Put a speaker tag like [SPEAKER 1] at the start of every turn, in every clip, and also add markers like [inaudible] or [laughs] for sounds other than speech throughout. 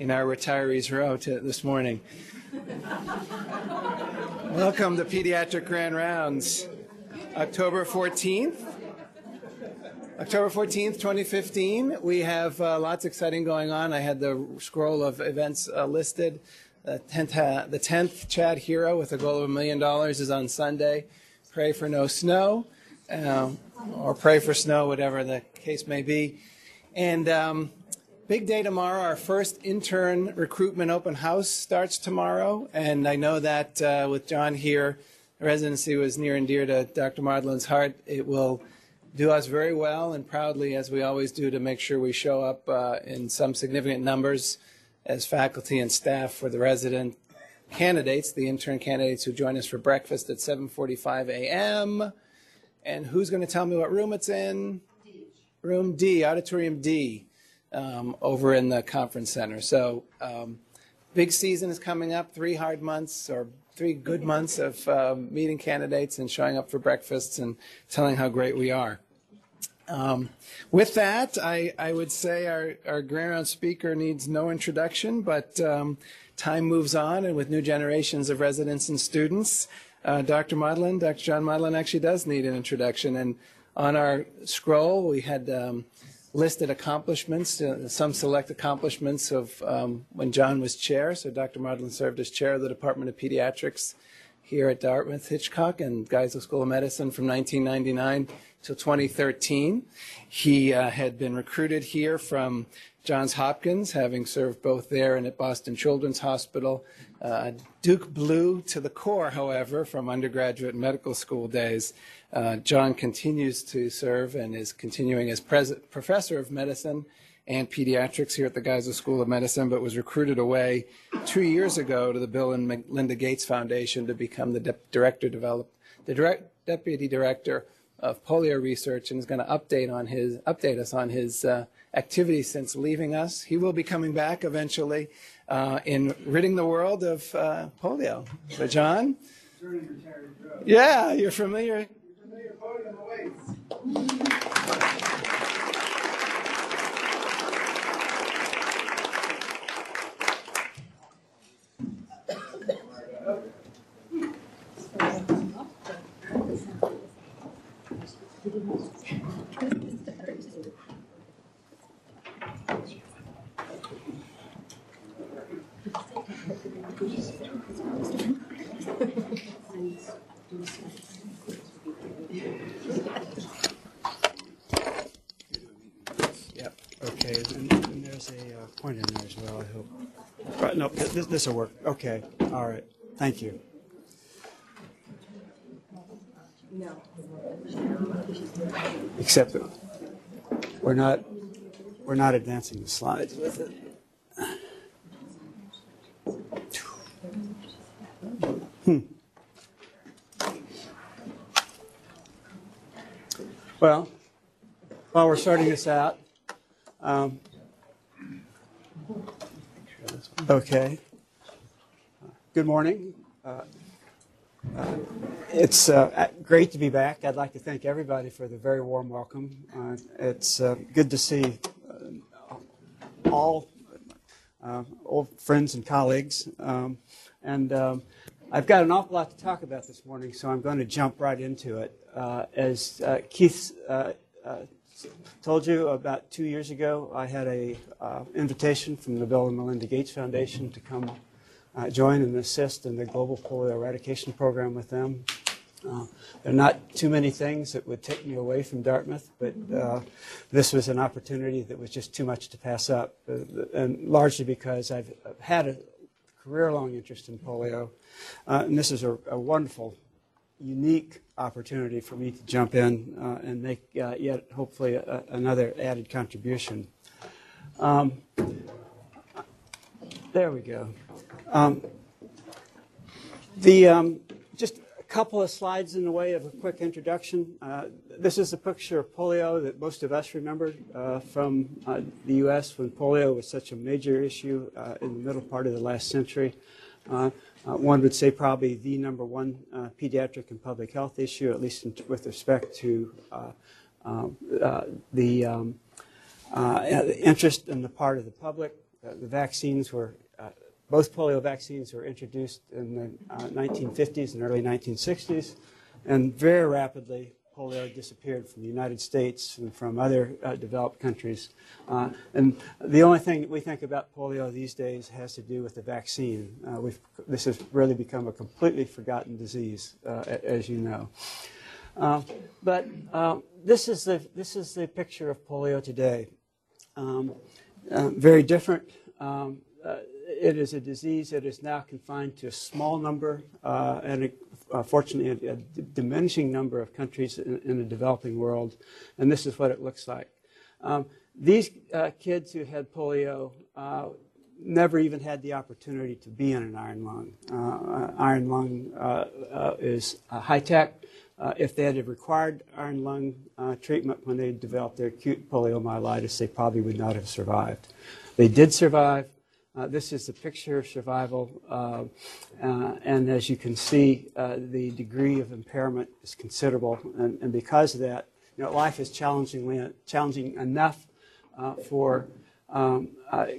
[SPEAKER 1] in our retirees row to, this morning. Welcome to Pediatric Grand Rounds, October 14th. October 14th, 2015. We have uh, lots exciting going on. I had the scroll of events uh, listed. The 10th, uh, the 10th Chad Hero with a goal of a million dollars is on Sunday. Pray for no snow, uh, or pray for snow, whatever the case may be. And um, big day tomorrow. Our first intern recruitment open house starts tomorrow. And I know that uh, with John here, residency was near and dear to Dr. Modlin's heart. It will do us very well and proudly, as we always do, to make sure we show up uh, in some significant numbers as faculty and staff for the resident candidates, the intern candidates who join us for breakfast at 7:45 a.m. And who's going to tell me what room it's in? D. Room D, Auditorium D, um, over in the conference center. So, um, big season is coming up. Three hard months or three good months of um, meeting candidates and showing up for breakfasts and telling how great we are. Um, with that, I, I, would say our, our Grand Round speaker needs no introduction, but um, time moves on, and with new generations of residents and students, uh, Dr. Modlin, Dr. John Modlin actually does need an introduction. And on our scroll, we had um, listed accomplishments, uh, some select accomplishments of um, when John was chair. So Dr. Modlin served as chair of the Department of Pediatrics here at Dartmouth Hitchcock and Geisel School of Medicine from 1999 till 2013. He uh, had been recruited here from Johns Hopkins, having served both there and at Boston Children's Hospital. Uh, Duke Blue to the core, however, from undergraduate medical school days. Uh, John continues to serve and is continuing as professor of medicine and pediatrics here at the Geisel School of Medicine, but was recruited away two years ago to the Bill and Melinda Gates Foundation to become the de- director develop the direct, deputy director of polio research, and is going to update on his update us on his uh, activities since leaving us. He will be coming back eventually uh, in ridding the world of uh, polio. So, John. Yeah, you're familiar
[SPEAKER 2] point [laughs] in there as well, I hope. Right, no, this, this will work. Okay, all right. Thank you. No. Except that we're not, we're not advancing the slides with it. Hmm. Well, while we're starting this out, um, Okay. Good morning. Uh, uh, it's uh, great to be back. I'd like to thank everybody for the very warm welcome. Uh, it's uh, good to see uh, all old friends and colleagues. Um, and um, I've got an awful lot to talk about this morning, so I'm going to jump right into it. as Keith told you about two years ago, I had a uh, invitation from the Bill and Melinda Gates Foundation to come uh, join and assist in the global polio eradication program with them. Uh, there are not too many things that would take me away from Dartmouth, but uh, this was an opportunity that was just too much to pass up, uh, and largely because I've had a career-long interest in polio, uh, and this is a, a wonderful unique opportunity for me to jump in uh, and make uh, yet hopefully a, another added contribution. Um, there we go. Um, the um, just a couple of slides in the way of a quick introduction. Uh, this is a picture of polio that most of us remember uh, from uh, the U.S. when polio was such a major issue uh, in the middle part of the last century. Uh, one would say probably the number one uh, pediatric and public health issue, at least in, with respect to uh, um, the, um, interest in the part of the public. the vaccines were, both polio vaccines were introduced in the uh, 1950s and early 1960s, and very rapidly polio disappeared from the United States and from other uh, developed countries. Uh, and the only thing we think about polio these days has to do with the vaccine. Uh, this has really become a completely forgotten disease, uh, as you know. Uh, but this, is the, this is the picture of polio today. Um, very different. Um, it is a disease that is now confined to a small number and a, uh, fortunately a, diminishing number of countries in, in, the developing world. And this is what it looks like. Um, these uh, kids who had polio uh, never even had the opportunity to be in an iron lung. Uh, iron lung is high tech. Uh, if they had required iron lung uh, treatment when they developed their acute poliomyelitis, they probably would not have survived. They did survive. Uh, this is the picture of survival, uh, uh, and as you can see, uh, the degree of impairment is considerable, and, and because of that, you know, life is challengingly challenging enough for um,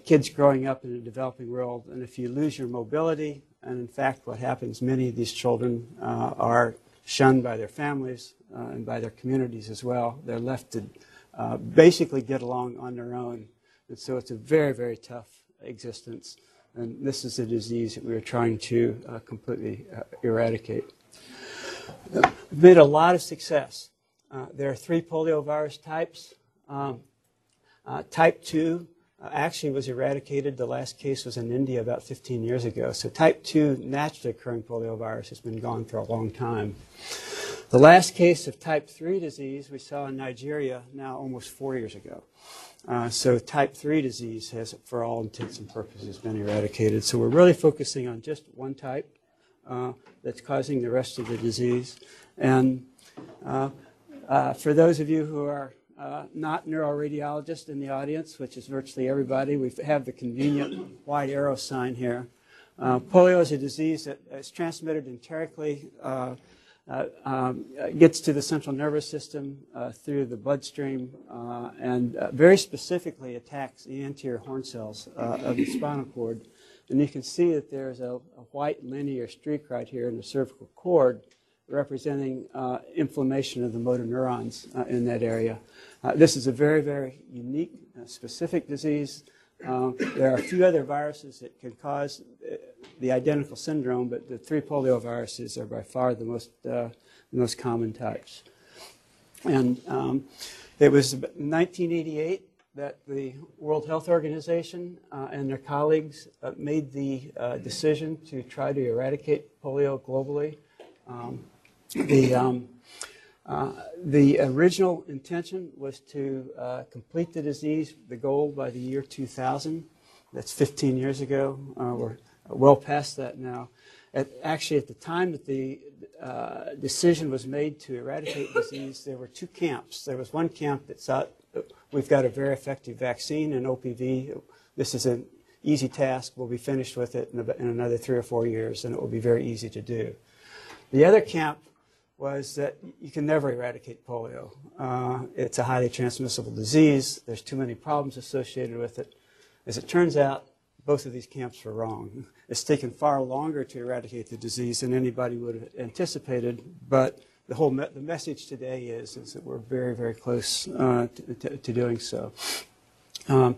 [SPEAKER 2] kids growing up in a developing world, and if you lose your mobility, and in fact, what happens, many of these children are shunned by their families uh, and by their communities as well. They're left to uh, basically get along on their own. And so it's a very, very tough existence. And this is a disease that we are trying to uh, completely uh, eradicate. We've made a lot of success. Uh, there are three poliovirus types. Um, uh, type 2 uh, actually was eradicated. The last case was in India about 15 years ago. So type 2 naturally occurring poliovirus has been gone for a long time. The last case of type 3 disease we saw in Nigeria now almost four years ago. Uh, so type 3 disease has, for all intents and purposes, been eradicated. So we're really focusing on just one type uh, that's causing the rest of the disease. And uh, uh for those of you who are uh, not neuroradiologist in the audience, which is virtually everybody. We have the convenient white arrow sign here. Polio is a disease that is transmitted enterically, uh, uh um, gets to the central nervous system uh, through the bloodstream, uh, and very specifically attacks the anterior horn cells of the spinal cord. And you can see that there's a, a white linear streak right here in the cervical cord representing uh, inflammation of the motor neurons uh, in that area. Uh, this is a very, very unique, uh, specific disease. Um, there are a few other viruses that can cause uh, the identical syndrome, but the three polioviruses are by far the most, uh, the most common types. And um, it was 1988 that the World Health Organization uh, and their colleagues uh, made the uh, decision to try to eradicate polio globally. Um, the, um, uh, the original intention was to uh, complete the disease, the goal by the year 2000. That's 15 years ago. Uh, we're well past that now. At, actually, at the time that the uh, decision was made to eradicate disease, there were two camps. There was one camp that thought we've got a very effective vaccine and OPV. This is an easy task. We'll be finished with it in, in another three or four years, and it will be very easy to do. The other camp was that you can never eradicate polio. Uh, it's a highly transmissible disease. There's too many problems associated with it. As it turns out, both of these camps were wrong. It's taken far longer to eradicate the disease than anybody would have anticipated, but the whole me- the message today is, is that we're very, very close uh, to, to, doing so. Um,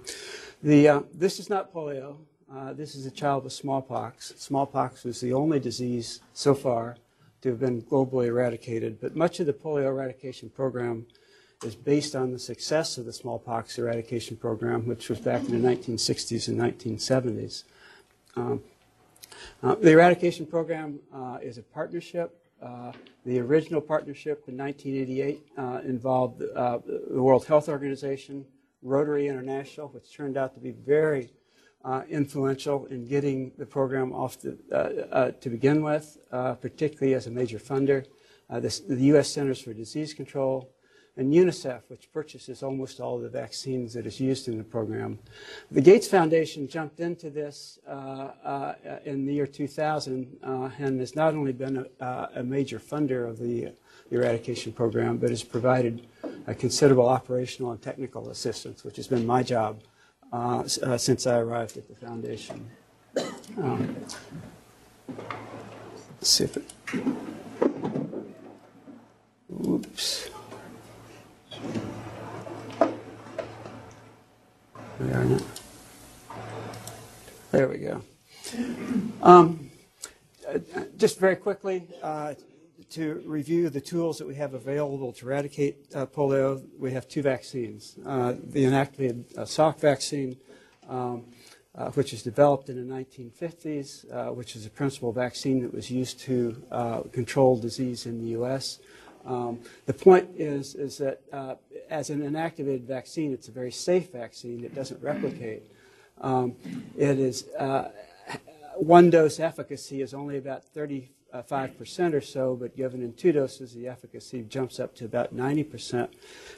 [SPEAKER 2] the, uh, this is not polio. Uh, this is a child with smallpox. Smallpox was the only disease so far to have been globally eradicated. But much of the polio eradication program is based on the success of the smallpox eradication program, which was back in the 1960s and 1970s. Um, uh, the eradication program uh, is a partnership. Uh, the original partnership in 1988 uh, involved uh, the World Health Organization, Rotary International, which turned out to be very uh, influential in getting the program off the, uh, uh, to begin with, uh, particularly as a major funder. Uh, this, the U.S. Centers for Disease Control and UNICEF, which purchases almost all of the vaccines that is used in the program. The Gates Foundation jumped into this uh, in the year 2000 and has not only been a, a major funder of the eradication program, but has provided considerable operational and technical assistance, which has been my job uh, uh, since I arrived at the foundation. Um, let's see if it. Oops. There we go. Um, uh, just very quickly, uh, to review the tools that we have available to eradicate uh, polio, we have two vaccines. Uh, the inactivated uh, Salk vaccine, um, uh, which was developed in the 1950s, uh, which is a principal vaccine that was used to uh, control disease in the U.S. Um, the point is, is that as an inactivated vaccine, it's a very safe vaccine. It doesn't replicate. Um, it is one dose efficacy is only about 35% or so, but given in two doses, the efficacy jumps up to about 90%.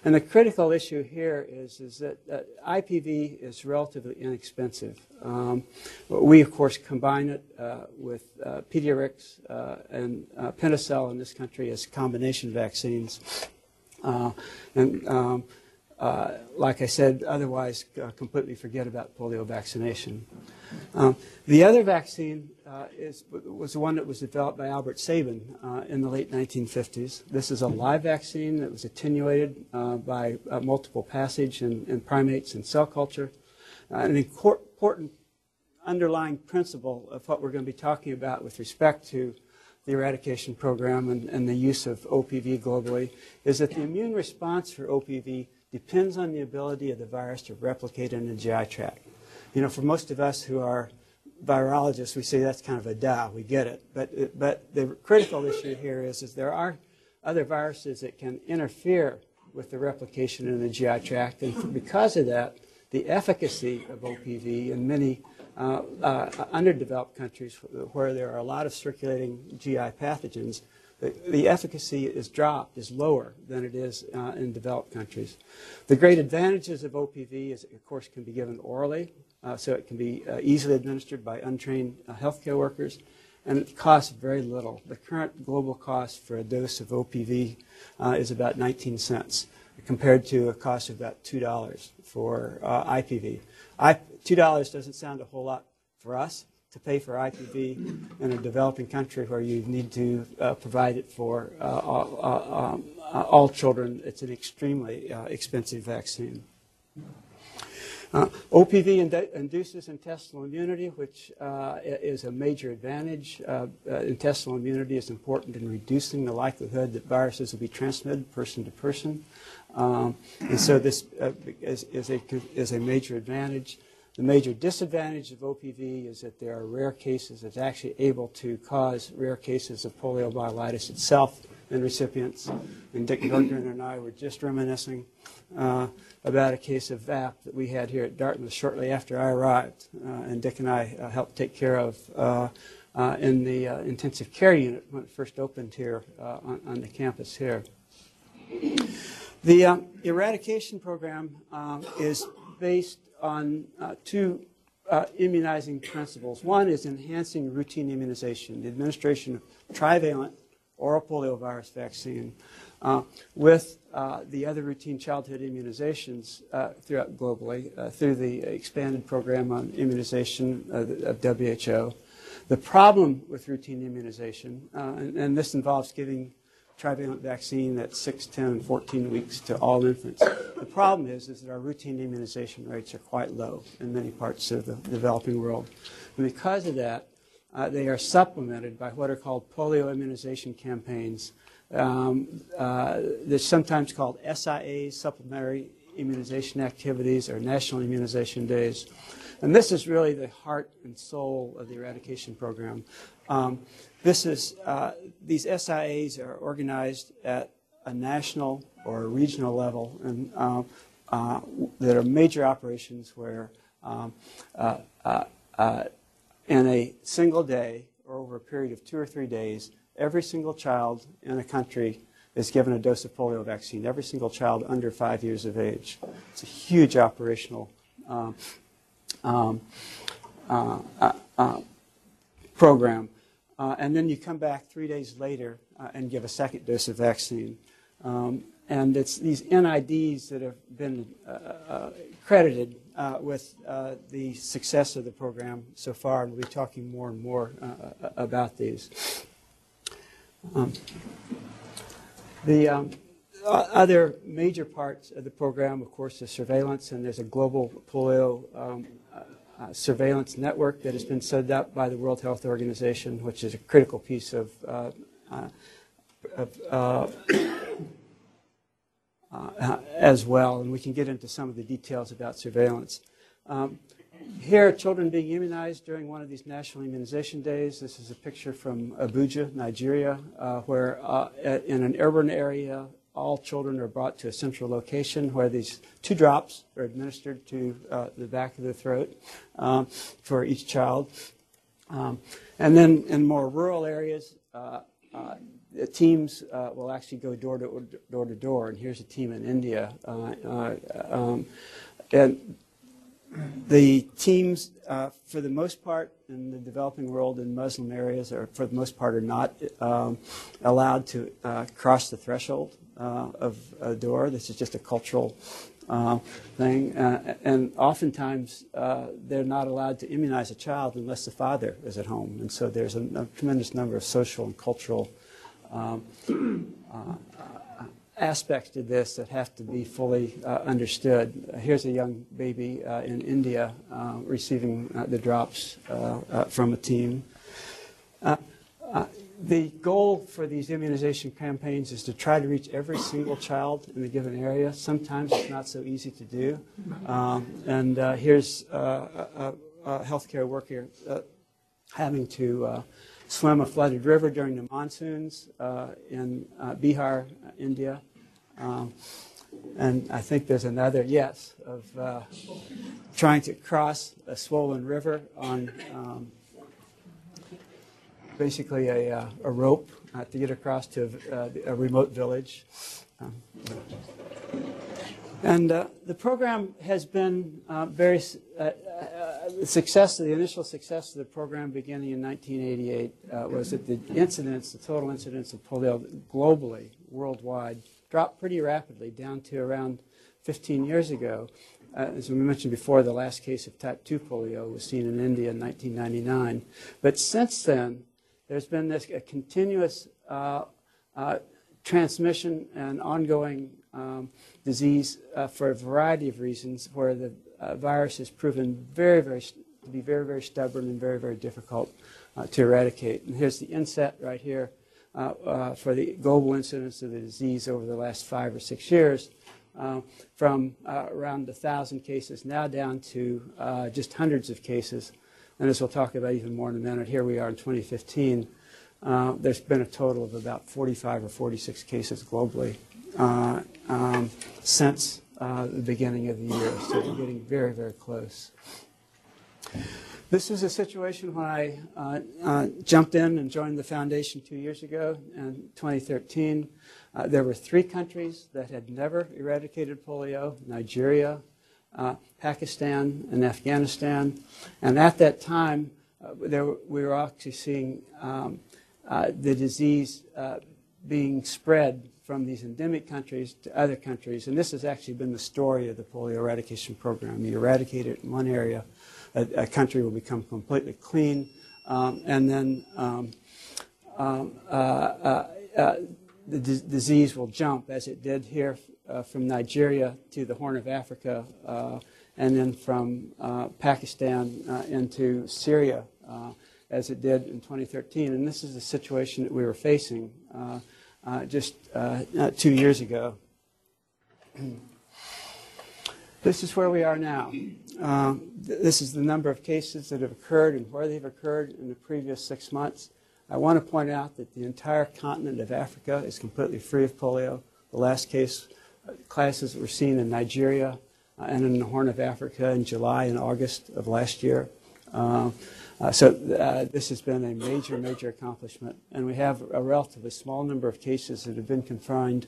[SPEAKER 2] And the critical issue here is, is that uh, IPV is relatively inexpensive. Um, we, of course, combine it uh, with uh, Pediarix uh, and uh, Pentacel in this country as combination vaccines. Uh, and um, uh, like I said, otherwise uh, completely forget about polio vaccination. Um, the other vaccine uh, is, was the one that was developed by Albert Sabin uh, in the late 1950s. This is a live vaccine that was attenuated uh, by uh, multiple passage in, in primates and cell culture. An important underlying principle of what we're going to be talking about with respect to the eradication program and, and the use of OPV globally is that the immune response for OPV depends on the ability of the virus to replicate in the GI tract. You know, for most of us who are virologists, we say that's kind of a duh, we get it. But, but the critical issue here is, is there are other viruses that can interfere with the replication in the GI tract, and because of that, the efficacy of OPV in many uh, uh, underdeveloped countries where there are a lot of circulating GI pathogens, the, efficacy is dropped, is lower than it is uh, in developed countries. The great advantages of OPV is, of course, can be given orally, uh, so it can be uh, easily administered by untrained uh, healthcare workers, and it costs very little. The current global cost for a dose of OPV uh, is about 19 cents, compared to a cost of about $2 for uh, IPV. I, $2 doesn't sound a whole lot for us to pay for IPV in a developing country where you need to uh, provide it for uh, all, uh, um, uh, all children. It's an extremely uh, expensive vaccine. OPV ind- induces intestinal immunity, which is a major advantage. Intestinal immunity is important in reducing the likelihood that viruses will be transmitted person to person. Um, and so this is, is, a, is a major advantage. The major disadvantage of OPV is that there are rare cases that's actually able to cause rare cases of poliomyelitis itself in recipients. And Dick Berggren and I were just reminiscing uh, about a case of VAP that we had here at Dartmouth shortly after I arrived. Uh, and Dick and I uh, helped take care of uh, uh, in the uh, intensive care unit when it first opened here on, on the campus here. The eradication program um, is based on uh, two uh, immunizing principles. One is enhancing routine immunization, the administration of trivalent oral poliovirus vaccine uh, with uh, the other routine childhood immunizations uh, throughout globally uh, through the expanded program on immunization of, of WHO. The problem with routine immunization, and, and this involves giving trivalent vaccine at 6, 10, and 14 weeks to all infants. The problem is, is that our routine immunization rates are quite low in many parts of the developing world. And because of that, uh, they are supplemented by what are called polio immunization campaigns. Um, uh, they're sometimes called SIAs, supplementary immunization activities, or national immunization days. And this is really the heart and soul of the eradication program. Um, this is, uh, these SIAs are organized at a national or a regional level, and uh, uh, there are major operations where um, uh, uh, uh, in a single day or over a period of two or three days, every single child in a country is given a dose of polio vaccine, every single child under five years of age. It's a huge operational um, um, uh, uh, uh, program. Uh, and then you come back three days later uh, and give a second dose of vaccine. Um, and it's these NIDs that have been uh, uh, credited uh, with uh, the success of the program so far, and we'll be talking more and more about these. Um, the um, other major parts of the program, of course, is surveillance, and there's a global polio um, uh, surveillance network that has been set up by the World Health Organization, which is a critical piece of, uh, uh, of uh, as well, and we can get into some of the details about surveillance. Um, here, children being immunized during one of these national immunization days. This is a picture from Abuja, Nigeria, where in an urban area, all children are brought to a central location where these two drops are administered to uh, the back of the throat um, for each child. Um, and then in more rural areas, uh, uh, the teams uh, will actually go door to door to door. And here's a team in India. Uh, uh, um, and the teams, uh, for the most part, in the developing world in Muslim areas, are for the most part, are not um, allowed to uh, cross the threshold uh, of a door. This is just a cultural uh, thing, uh, and oftentimes uh, they're not allowed to immunize a child unless the father is at home. And so there's a, a tremendous number of social and cultural um, aspects to this that have to be fully uh, understood. Uh, here's a young baby uh, in India uh, receiving uh, the drops uh, uh, from a team. The goal for these immunization campaigns is to try to reach every single child in a given area. Sometimes it's not so easy to do. Um, and uh, here's uh, a, a, healthcare worker uh, having to uh, swim a flooded river during the monsoons uh, in uh, Bihar, India. Um, and I think there's another, yes, of trying to cross a swollen river on um, basically a, uh, a rope uh, to get across to uh, a remote village. Um, and uh, the program has been uh, very uh, the success. The initial success of the program, beginning in 1988, uh, was that the incidence, the total incidence of polio globally, worldwide, dropped pretty rapidly down to around 15 years ago. Uh, as we mentioned before, the last case of type 2 polio was seen in India in 1999. But since then, there's been this a continuous uh, uh, transmission and ongoing um, disease uh, for a variety of reasons, where the uh, virus has proven very, very to be very, very stubborn and very, very difficult uh, to eradicate. And here's the inset right here uh, for the global incidence of the disease over the last five or six years. From around 1,000 cases now down to just hundreds of cases. And as we'll talk about even more in a minute, here we are in 2015. Uh, there's been a total of about 45 or 46 cases globally uh, um, since uh, the beginning of the year. So we're getting very, very close. This is a situation when I uh, uh, jumped in and joined the foundation two years ago in 2013. Uh, there were three countries that had never eradicated polio Nigeria, uh, Pakistan, and Afghanistan. And at that time, uh, there, we were actually seeing um, uh, the disease uh, being spread from these endemic countries to other countries. And this has actually been the story of the polio eradication program. You eradicate it in one area, a, a country will become completely clean, um, and then um, um, uh, uh, uh, the dis- disease will jump, as it did here uh, from Nigeria to the Horn of Africa, uh, and then from uh, Pakistan uh, into Syria, uh, as it did in 2013. And this is the situation that we were facing uh, just two years ago. [clears throat] This is where we are now. Th- this is the number of cases that have occurred and where they've occurred in the previous six months. I want to point out that the entire continent of Africa is completely free of polio. The last case classes were seen in Nigeria uh, and in the Horn of Africa in July and August of last year. Uh, uh, so uh, this has been a major, major accomplishment. And we have a relatively small number of cases that have been confined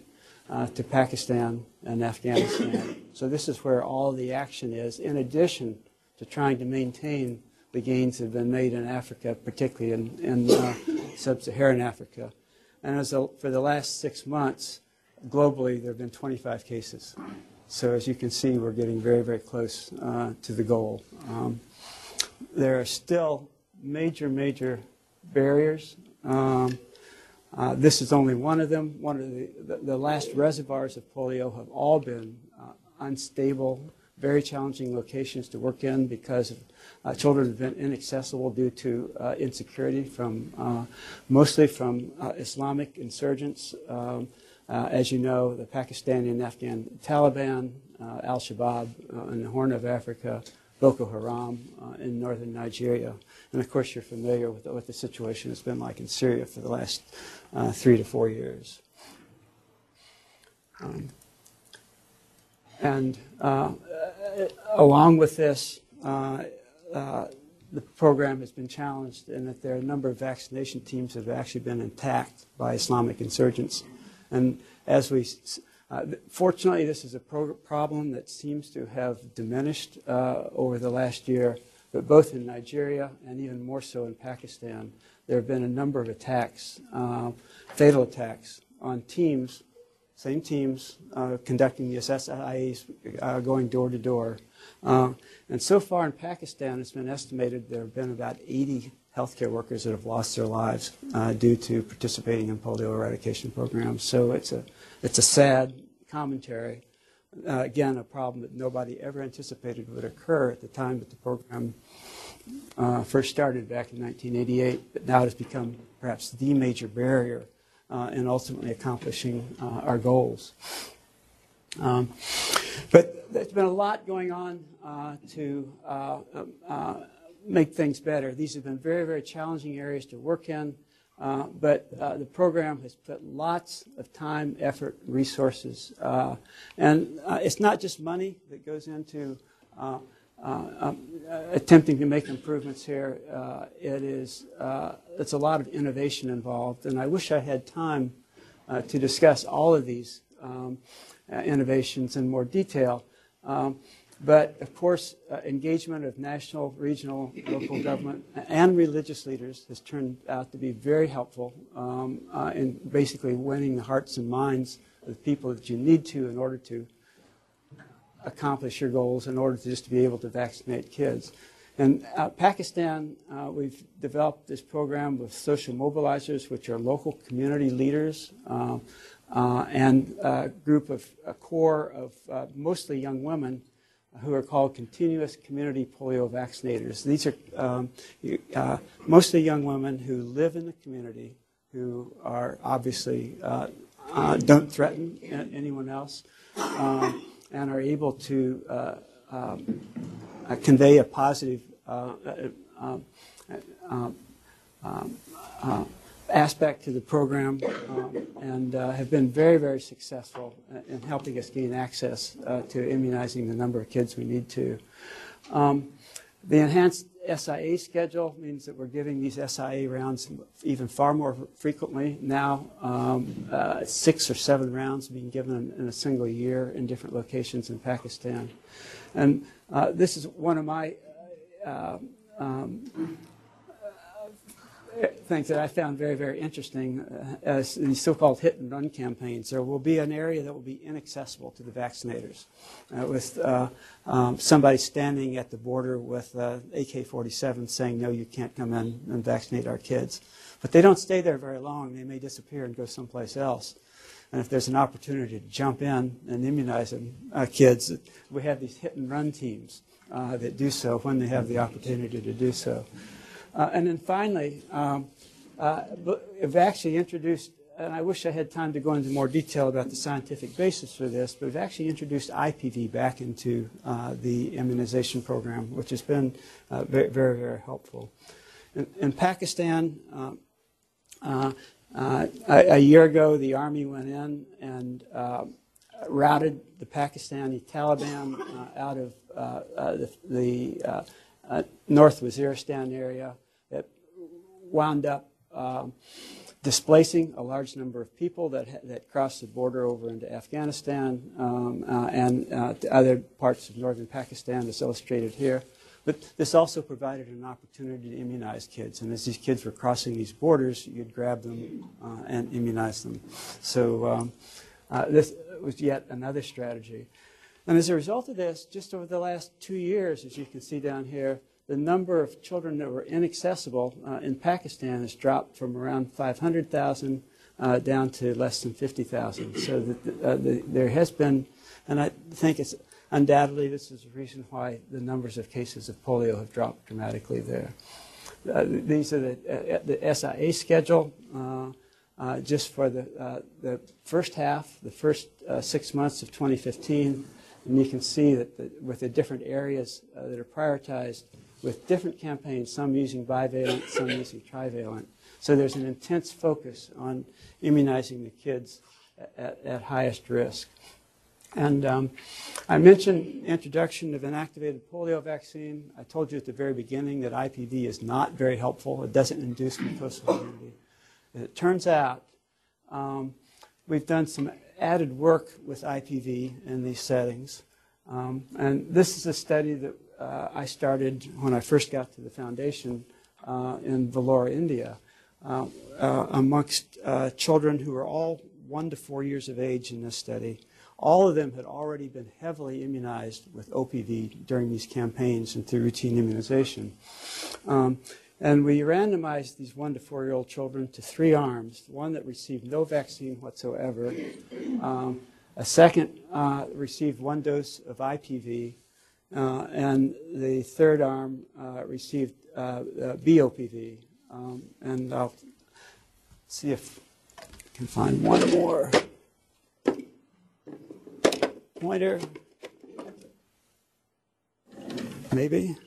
[SPEAKER 2] to Pakistan and Afghanistan. So this is where all the action is, in addition to trying to maintain the gains that have been made in Africa, particularly in, in uh, sub-Saharan Africa. And as a, for the last six months, globally, there have been 25 cases. So as you can see, we're getting very, very close uh, to the goal. Um, there are still major, major barriers. Um, uh, this is only one of them. One of the, the, the last reservoirs of polio have all been uh, unstable, very challenging locations to work in because uh, children have been inaccessible due to uh, insecurity from uh, mostly from uh, Islamic insurgents. Um, uh, as you know, the Pakistani and Afghan Taliban, uh, Al Shabaab uh, in the Horn of Africa, Boko Haram uh, in northern Nigeria. And of course, you're familiar with what the situation has been like in Syria for the last uh, three to four years. Um, and uh, along with this, the program has been challenged in that there are a number of vaccination teams that have actually been attacked by Islamic insurgents. And as we, uh, fortunately, this is a pro- problem that seems to have diminished uh, over the last year, but both in Nigeria and even more so in Pakistan, there have been a number of attacks, uh, fatal attacks on teams, same teams uh, conducting the SSIAs, uh, going door to door. Uh, and so far in Pakistan, it's been estimated there have been about 80 healthcare workers that have lost their lives uh, due to participating in polio eradication programs. So it's a, it's a sad commentary. Uh, again, a problem that nobody ever anticipated would occur at the time that the program uh, first started back in 1988, but now it has become perhaps the major barrier uh, in ultimately accomplishing uh, our goals. Um, but there's been a lot going on uh, to uh, make things better. These have been very, very challenging areas to work in, uh, but uh, the program has put lots of time, effort, resources, uh, and uh, it's not just money that goes into uh, uh, um, attempting to make improvements here. It is it's a lot of innovation involved, and I wish I had time to discuss all of these um, innovations in more detail. Um, but of course, uh, engagement of national, regional, local government, and religious leaders has turned out to be very helpful um, uh, in basically winning the hearts and minds of the people that you need to in order to accomplish your goals, in order to just to be able to vaccinate kids. In uh, Pakistan, uh, we've developed this program with social mobilizers, which are local community leaders, uh, uh and a group of a core of uh, mostly young women who are called continuous community polio vaccinators. These are um, uh, mostly young women who live in the community, who are obviously uh, uh, don't threaten anyone else, um, and are able to uh, um, uh, convey a positive uh, um, um, aspect to the program um, and uh, have been very, very successful in helping us gain access uh, to immunizing the number of kids we need to. Um, the enhanced SIA schedule means that we're giving these SIA rounds even far more frequently. Now, um, uh, six or seven rounds being given in, a single year in different locations in Pakistan. And uh, this is one of my uh, um, things that I found very, very interesting uh, as these so-called hit and run campaigns. There will be an area that will be inaccessible to the vaccinators, uh, with uh, um, somebody standing at the border with uh, AK-47 saying, "No, you can't come in and vaccinate our kids." But they don't stay there very long. They may disappear and go someplace else. And if there's an opportunity to jump in and immunize them, uh, kids, we have these hit and run teams uh, that do so when they have the opportunity to do so. Uh, and then finally, um, uh, we've actually introduced, and I wish I had time to go into more detail about the scientific basis for this, but we've actually introduced IPV back into uh, the immunization program, which has been uh, very, very, very helpful. In, in Pakistan, um, uh, uh, a, a, year ago, the army went in and routed the Pakistani Taliban out of the, the North Waziristan area wound up um, displacing a large number of people that, that crossed the border over into Afghanistan um, uh, and uh, other parts of northern Pakistan, as illustrated here. But this also provided an opportunity to immunize kids. And as these kids were crossing these borders, you'd grab them uh, and immunize them. So um, uh, this was yet another strategy. And as a result of this, just over the last two years, as you can see down here, the number of children that were inaccessible uh, in Pakistan has dropped from around 500,000 uh, down to less than 50,000. So uh, the, there has been, and I think it's undoubtedly this is the reason why the numbers of cases of polio have dropped dramatically there. Uh, these are the, uh, the SIA schedule. Uh, just for the, the first half, the first six months of 2015. And you can see that the, with the different areas that are prioritized with different campaigns, some using bivalent, some using trivalent. So there's an intense focus on immunizing the kids at, at highest risk. And um, I mentioned introduction of inactivated polio vaccine. I told you at the very beginning that IPV is not very helpful. It doesn't induce mucosal immunity. It turns out um, we've done some added work with IPV in these settings. Um, and this is a study that uh, I started when I first got to the foundation uh, in Vellore, India, uh, uh amongst uh, children who were all one to four years of age in this study. All of them had already been heavily immunized with OPV during these campaigns and through routine immunization. Um, and we randomized these one to four year old children to three arms one that received no vaccine whatsoever, um, a second uh, received one dose of IPV, uh, and the third arm uh, received uh, uh, BOPV. Um, and I'll see if I can find one more pointer. Maybe.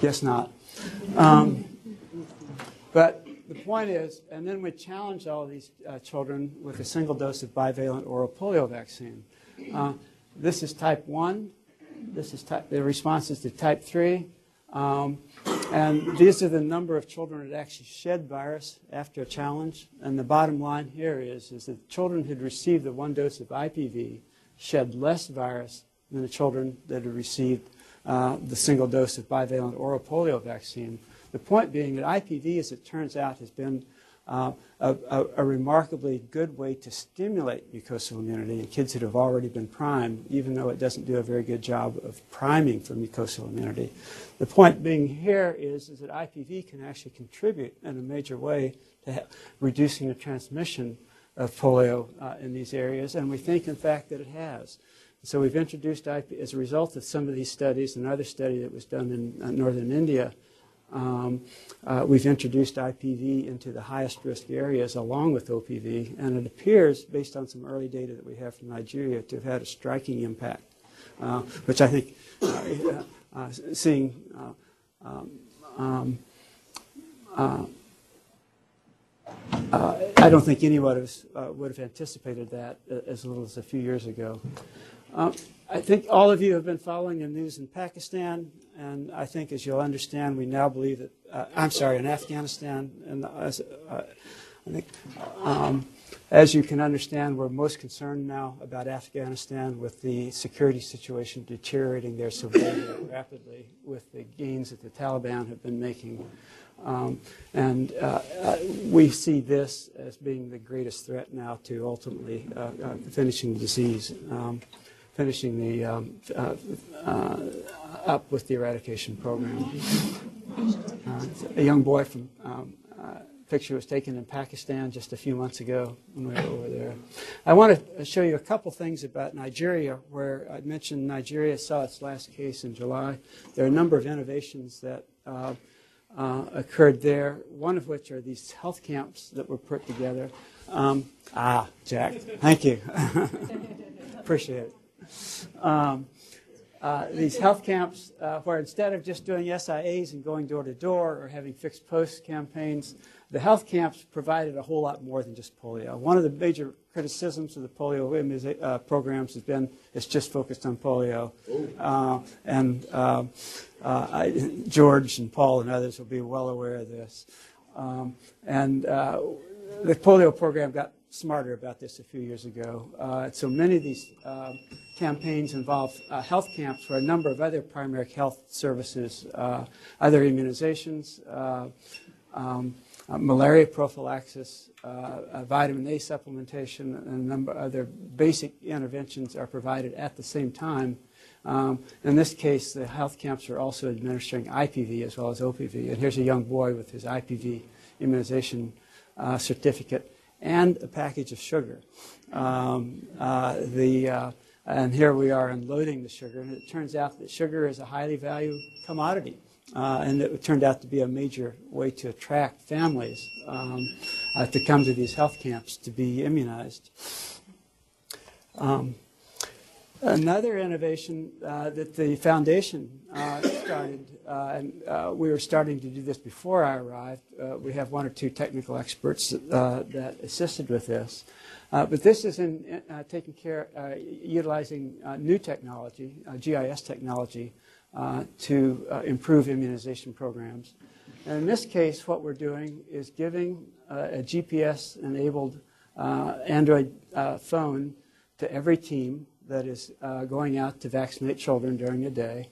[SPEAKER 2] Guess not. Um, but the point is, and then we challenge all these uh, children with a single dose of bivalent oral polio vaccine. Uh, this is type 1. This is type, the responses to type 3. Um, and these are the number of children that actually shed virus after a challenge. And the bottom line here is, is that children who had received the one dose of IPV shed less virus than the children that had received uh, the single dose of bivalent oral polio vaccine. The point being that IPV, as it turns out, has been uh, a, a, a, remarkably good way to stimulate mucosal immunity in kids that have already been primed, even though it doesn't do a very good job of priming for mucosal immunity. The point being here is, is that IPV can actually contribute in a major way to reducing the transmission of polio uh, in these areas, and we think, in fact, that it has. So we've introduced IP as a result of some of these studies. Another study that was done in uh, northern India, um, uh, we've introduced IPV into the highest risk areas along with OPV, and it appears, based on some early data that we have from Nigeria, to have had a striking impact, uh, which I think uh, uh, seeing. Uh, um, um, I don't think anyone would have anticipated that as little as a few years ago. I think all of you have been following the news in Pakistan, and I think, as you'll understand, we now believe that, uh, I'm sorry, in Afghanistan, and uh, I think, um, as you can understand, we're most concerned now about Afghanistan with the security situation deteriorating there so rapidly with the gains that the Taliban have been making. Um, and uh, uh, we see this as being the greatest threat now to ultimately uh, uh finishing the disease. Um, finishing the um, uh, uh, up with the eradication program. Uh, a young boy from um, uh, picture was taken in Pakistan just a few months ago when we were over there. I want to show you a couple things about Nigeria, where I mentioned Nigeria saw its last case in July. There are a number of innovations that uh, uh, occurred there, one of which are these health camps that were put together. Um, ah, Jack, thank you. [laughs] Appreciate it. Um, uh, these health camps, uh, where instead of just doing SIAs and going door to door or having fixed post campaigns, the health camps provided a whole lot more than just polio. One of the major criticisms of the polio uh, programs has been it's just focused on polio. Uh, and um, uh, I, George and Paul and others will be well aware of this. Um, and uh, the polio program got smarter about this a few years ago. Uh, so many of these um, campaigns involve uh, health camps for a number of other primary health services, uh, other immunizations, uh, um, uh, malaria prophylaxis, uh, vitamin A supplementation, and a number of other basic interventions are provided at the same time. Um, in this case, the health camps are also administering IPV as well as OPV. And here's a young boy with his IPV immunization uh, certificate and a package of sugar. Um, uh, the, uh, and here we are unloading the sugar, and it turns out that sugar is a highly valued commodity. Uh, and it turned out to be a major way to attract families um, uh, to come to these health camps to be immunized. Um, another innovation uh, that the foundation uh, started, uh, and uh, we were starting to do this before I arrived. We have one or two technical experts that assisted with this. But this is in taking care, utilizing new technology, GIS technology, uh, to uh, improve immunization programs. And in this case, what we're doing is giving uh, a GPS enabled uh, Android uh, phone to every team that is uh, going out to vaccinate children during the day.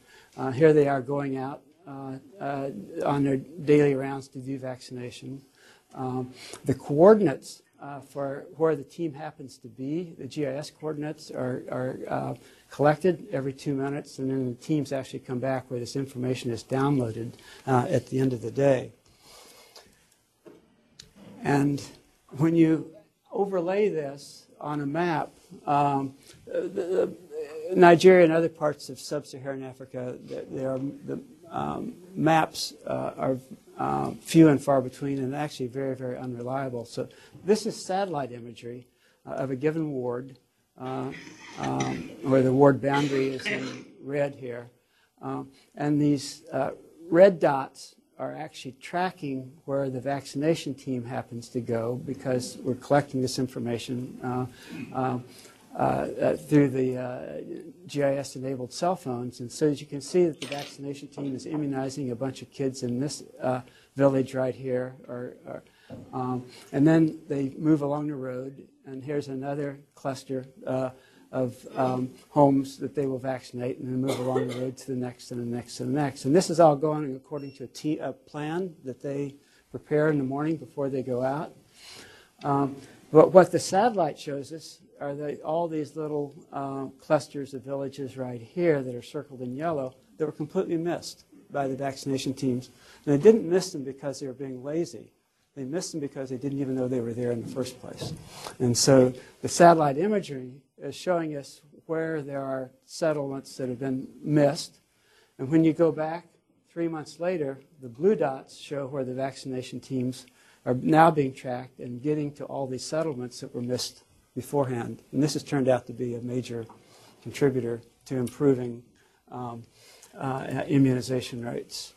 [SPEAKER 2] here they are going out on their daily rounds to do vaccination. Um, the coordinates uh, for where the team happens to be. The GIS coordinates are, are uh, collected every two minutes, and then the teams actually come back where this information is downloaded uh, at the end of the day. And when you overlay this on a map, um, the, the, Nigeria and other parts of sub-Saharan Africa, the um, maps uh, are um, few and far between and actually very, very unreliable. So this is satellite imagery uh, of a given ward uh, um, where the ward boundary is in red here. Um, and these uh, red dots are actually tracking where the vaccination team happens to go because we're collecting this information uh, uh, uh, through the GIS-enabled cell phones. And so as you can see that the vaccination team is immunizing a bunch of kids in this village right here, or, or um, and then they move along the road, and here's another cluster uh, of um, homes that they will vaccinate, and then move along the road to the next and the next and the next. And this is all going according to a, t- a plan that they prepare in the morning before they go out. Um, but what the satellite shows us are the, all these little uh, clusters of villages right here that are circled in yellow that were completely missed by the vaccination teams. And they didn't miss them because they were being lazy. They missed them because they didn't even know they were there in the first place. And so the satellite imagery is showing us where there are settlements that have been missed. And when you go back three months later, the blue dots show where the vaccination teams are now being tracked and getting to all these settlements that were missed beforehand. And this has turned out to be a major contributor to improving um, uh, immunization rates.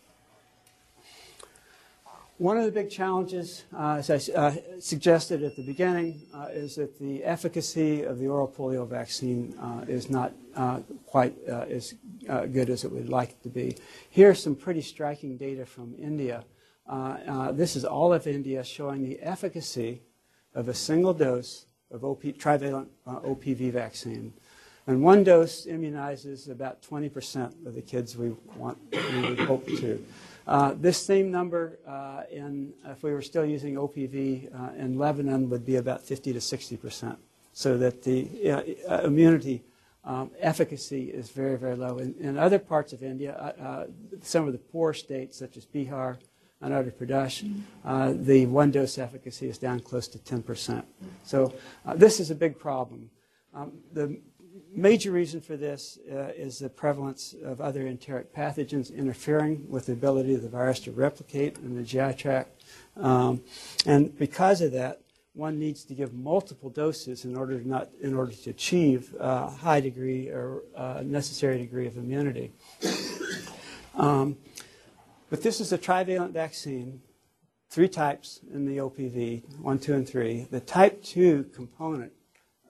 [SPEAKER 2] One of the big challenges, uh, as I uh, suggested at the beginning, uh, is that the efficacy of the oral polio vaccine uh, is not uh, quite as good as it would like it to be. Here's some pretty striking data from India. this is all of India showing the efficacy of a single dose of OP, trivalent OPV vaccine. And one dose immunizes about 20% of the kids we want, we would hope to. Uh, this same number, uh, in, if we were still using OPV uh, in Lebanon, would be about 50 to 60 percent. So that the uh, immunity um, efficacy is very, very low. In, in other parts of India, uh, uh, some of the poor states, such as Bihar and Andhra Pradesh, the one dose efficacy is down close to 10 percent. So this is a big problem. Um, the major reason for this uh, is the prevalence of other enteric pathogens interfering with the ability of the virus to replicate in the GI tract. Um, and because of that, one needs to give multiple doses in order to, not, in order to achieve a high degree or uh, necessary degree of immunity. [coughs] Um, but this is a trivalent vaccine, three types in the OPV, one, two, and three. The type 2 component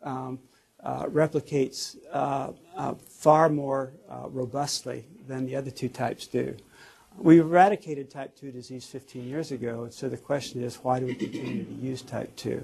[SPEAKER 2] um, uh, replicates uh, uh, far more uh, robustly than the other two types do. We eradicated type 2 disease 15 years ago, and so the question is, why do we continue to use type 2?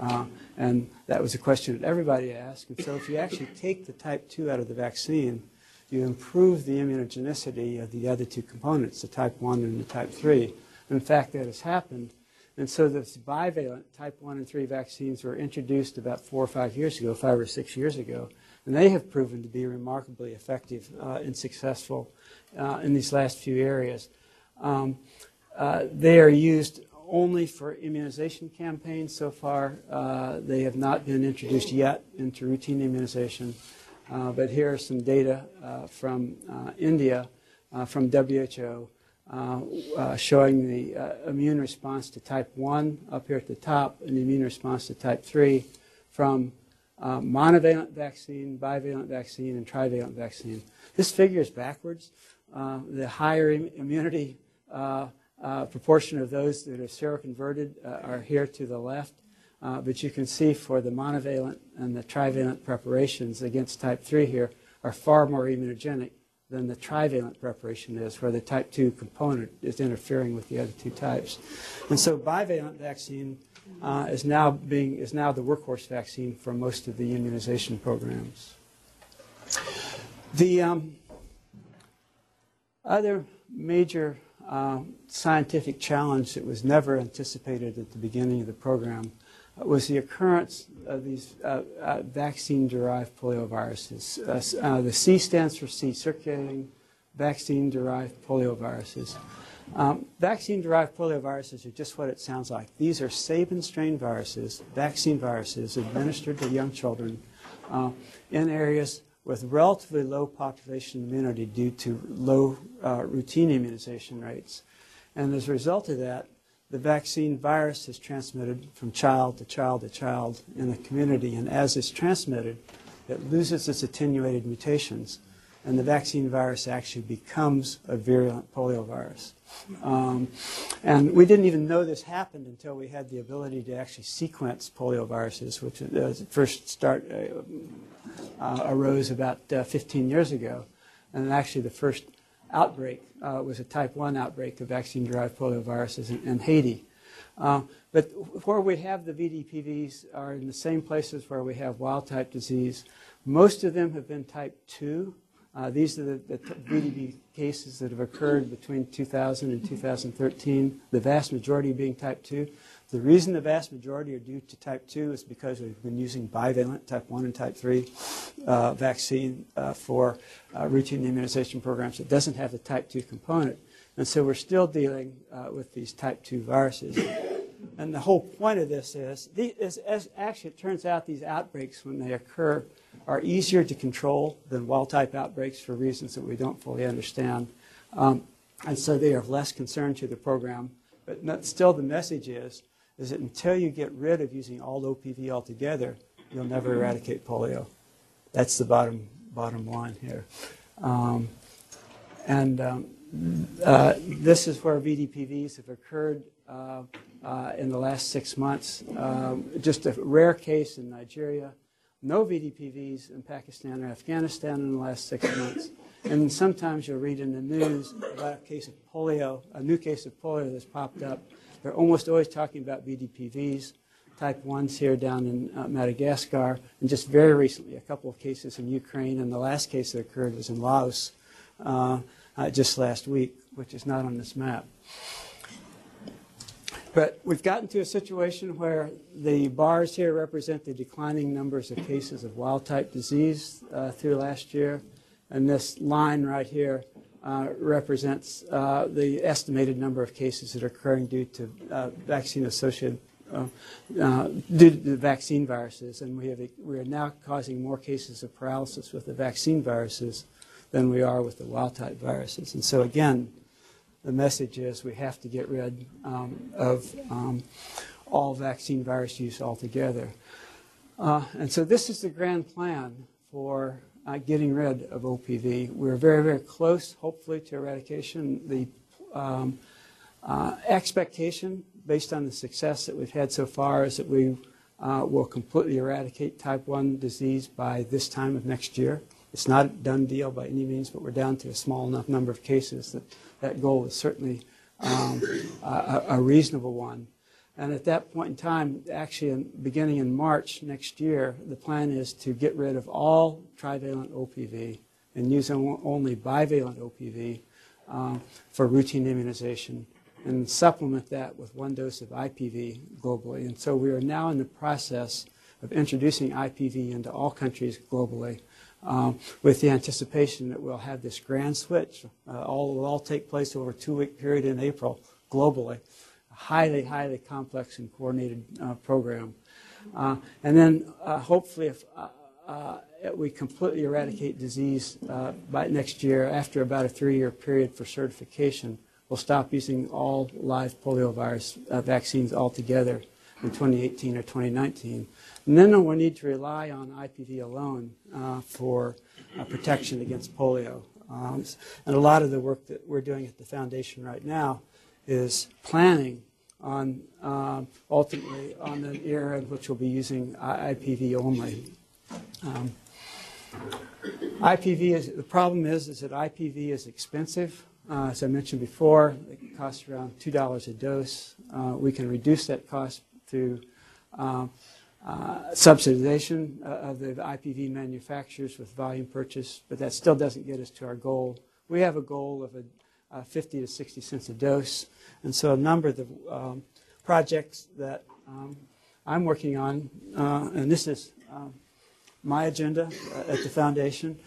[SPEAKER 2] Uh, and that was a question that everybody asked. And so if you actually take the type 2 out of the vaccine, you improve the immunogenicity of the other two components, the type 1 and the type 3. In fact, that has happened. And so the bivalent type 1 and 3 vaccines were introduced about four or five years ago, five or six years ago, and they have proven to be remarkably effective uh, and successful uh, in these last few areas. Um, uh, they are used only for immunization campaigns so far. Uh, they have not been introduced yet into routine immunization. Uh, but here are some data uh, from India, from WHO, showing the immune response to type 1 up here at the top and the immune response to type 3 from uh, monovalent vaccine, bivalent vaccine, and trivalent vaccine. This figure is backwards. Uh, the higher Im- immunity uh, uh, proportion of those that are seroconverted uh, are here to the left. Uh, but you can see for the monovalent and the trivalent preparations against type 3 here are far more immunogenic than the trivalent preparation is, where the type 2 component is interfering with the other two types. And so bivalent vaccine uh, is now being is now the workhorse vaccine for most of the immunization programs. The um, other major uh, scientific challenge that was never anticipated at the beginning of the program was the occurrence of these uh, uh, vaccine-derived polioviruses. Uh, uh, the C stands for C, circulating vaccine-derived polioviruses. Um, vaccine-derived polioviruses are just what it sounds like. These are Sabin strain viruses, vaccine viruses, administered to young children uh, in areas with relatively low population immunity due to low uh, routine immunization rates. And as a result of that, the vaccine virus is transmitted from child to child to child in the community. And as it's transmitted, it loses its attenuated mutations, and the vaccine virus actually becomes a virulent poliovirus. Um, and we didn't even know this happened until we had the ability to actually sequence polioviruses, which uh, first start uh, uh, arose about uh, 15 years ago. And actually, the first outbreak uh, was a type 1 outbreak of vaccine-derived polioviruses in, in Haiti. Uh, but where we have the VDPVs are in the same places where we have wild-type disease. Most of them have been type 2. Uh, these are the, the VDP cases that have occurred between 2000 and 2013, the vast majority being type 2. The reason the vast majority are due to type 2 is because we've been using bivalent type 1 and type 3 uh, vaccine uh, for uh, routine immunization programs that doesn't have the type 2 component. And so we're still dealing uh, with these type 2 viruses. And the whole point of this is, is, as actually it turns out these outbreaks, when they occur, are easier to control than wild type outbreaks for reasons that we don't fully understand. Um, and so they are of less concern to the program. But not, still, the message is is that until you get rid of using all OPV altogether, you'll never eradicate polio. That's the bottom, bottom line here. Um, and um, uh, this is where VDPVs have occurred uh, uh, in the last six months. Um, just a rare case in Nigeria. No VDPVs in Pakistan or Afghanistan in the last six months. And sometimes you'll read in the news about a case of polio, a new case of polio that's popped up they're almost always talking about VDPVs, type 1s here down in uh, Madagascar, and just very recently, a couple of cases in Ukraine, and the last case that occurred was in Laos uh, uh, just last week, which is not on this map. But we've gotten to a situation where the bars here represent the declining numbers of cases of wild type disease uh, through last year, and this line right here uh, represents uh, the estimated number of cases that are occurring due to uh, vaccine associated uh, uh, due to vaccine viruses, and we have we are now causing more cases of paralysis with the vaccine viruses than we are with the wild type viruses. And so again, the message is we have to get rid um, of um, all vaccine virus use altogether. and so this is the grand plan for uh, getting rid of OPV. We're very, very close, hopefully, to eradication. The um, uh, expectation, based on the success that we've had so far, is that we uh, will completely eradicate type 1 disease by this time of next year. It's not a done deal by any means, but we're down to a small enough number of cases that that goal is certainly um, a, a reasonable one. And at that point in time, actually, in, beginning in March next year, the plan is to get rid of all trivalent OPV and use only bivalent OPV um, for routine immunization and supplement that with one dose of IPV globally. And so we are now in the process of introducing IPV into all countries globally um, with the anticipation that we'll have this grand switch. Uh, all will all take place over a two-week period in April globally highly, highly complex and coordinated uh, program. Uh, and then uh, hopefully, if uh, uh, we completely eradicate disease by next year, after about a three-year period for certification, we'll stop using all live poliovirus vaccines altogether in 2018 or 2019. And then we'll need to rely on IPV alone for protection against polio. Um, and a lot of the work that we're doing at the foundation right now is planning on um, ultimately on an era in which we'll be using IPV only. Um, IPV is the problem is is that IPV is expensive. Uh, as I mentioned before, it costs around two dollars a dose. Uh, we can reduce that cost through um, uh, subsidization uh, of the IPV manufacturers with volume purchase, but that still doesn't get us to our goal. We have a goal of a uh, 50 to 60 cents a dose. And so a number of the um, projects that um, I'm working on, uh, and this is um, my agenda uh, at the foundation,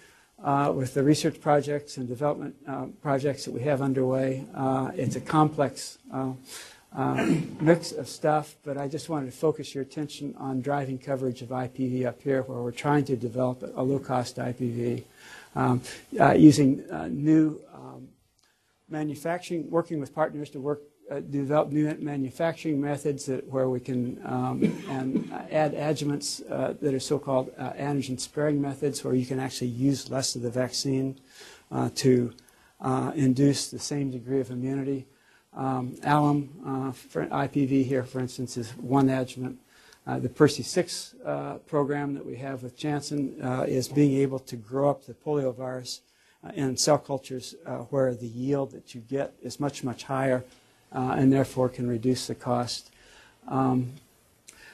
[SPEAKER 2] uh, with the research projects and development uh, projects that we have underway. Uh, it's a complex mix of stuff, but I just wanted to focus your attention on driving coverage of IPV up here, where we're trying to develop a low-cost IPV um, using new um, manufacturing, working with partners to work uh, develop new manufacturing methods that, where we can um, and add adjuvants uh, that are so-called uh, antigen-sparing methods, where you can actually use less of the vaccine uh, to uh, induce the same degree of immunity. Um, alum uh, for IPV here, for instance, is one adjuvant. the PER.C6 program that we have with Janssen is being able to grow up the poliovirus in cell cultures where the yield that you get is much, much higher uh, and therefore can reduce the cost. Um,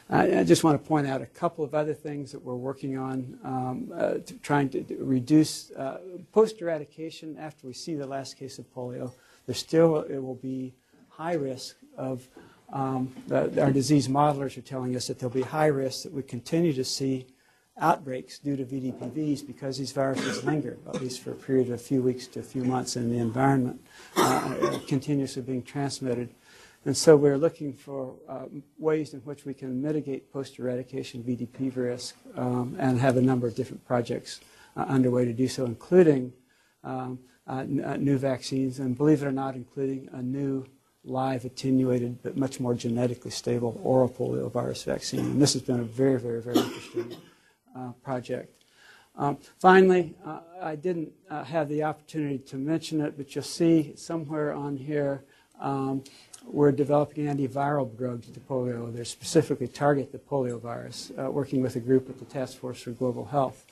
[SPEAKER 2] I, I, just want to point out a couple of other things that we're working on, um, uh, to trying to reduce uh, post-eradication after we see the last case of polio. There still it will be high risk of um, the, our disease modelers are telling us that there'll be high risk that we continue to see outbreaks due to VDPVs because these viruses linger, at least for a period of a few weeks to a few months in the environment, uh, continuously being transmitted. And so we're looking for uh, ways in which we can mitigate post-eradication VDP risk um, and have a number of different projects uh, underway to do so, including um, uh, uh, new vaccines and, believe it or not, including a new live attenuated but much more genetically stable oral poliovirus vaccine. And this has been a very, very, very interesting uh, project. Um, finally, uh, I didn't uh, have the opportunity to mention it, but you'll see somewhere on here um, we're developing antiviral drugs to polio that specifically target the polio virus, uh, working with a group at the Task Force for Global Health.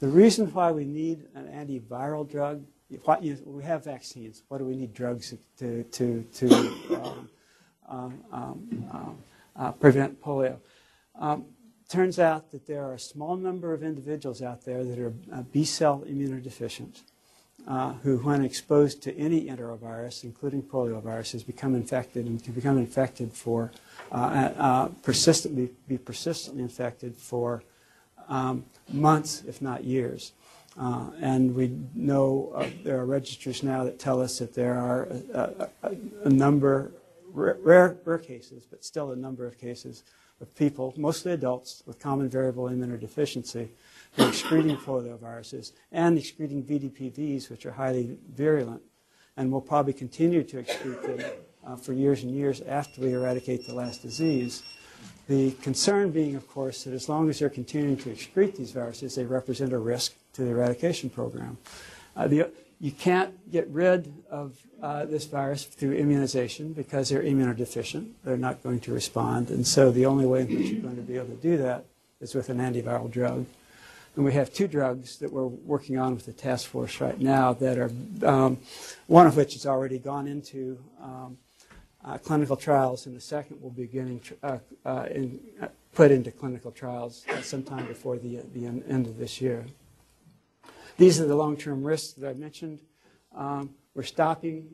[SPEAKER 2] The reason why we need an antiviral drug, you we have vaccines. What do we need drugs to, to, to um, um, um uh, prevent polio? Um, turns out that there are a small number of individuals out there that are uh, B cell immunodeficient, uh, who, when exposed to any enterovirus, including polioviruses, become infected and can become infected for uh, uh persistently be persistently infected for um, months, if not years. Uh, and we know uh, there are registers now that tell us that there are a, a, a number, rare, rare cases, but still a number of cases of people, mostly adults, with common variable immunodeficiency who are excreting polioviruses and excreting VDPVs, which are highly virulent, and will probably continue to excrete them uh, for years and years after we eradicate the last disease. The concern being, of course, that as long as they're continuing to excrete these viruses, they represent a risk to the eradication program. Uh, the, you can't get rid of uh, this virus through immunization because they're immunodeficient. They're not going to respond. And so the only way in which you're going to be able to do that is with an antiviral drug. And we have two drugs that we're working on with the task force right now that are, um, one of which has already gone into um, uh, clinical trials, and the second will be getting uh, uh, in, uh, put into clinical trials sometime before the, the end of this year. These are the long-term risks that I mentioned. Um, we're stopping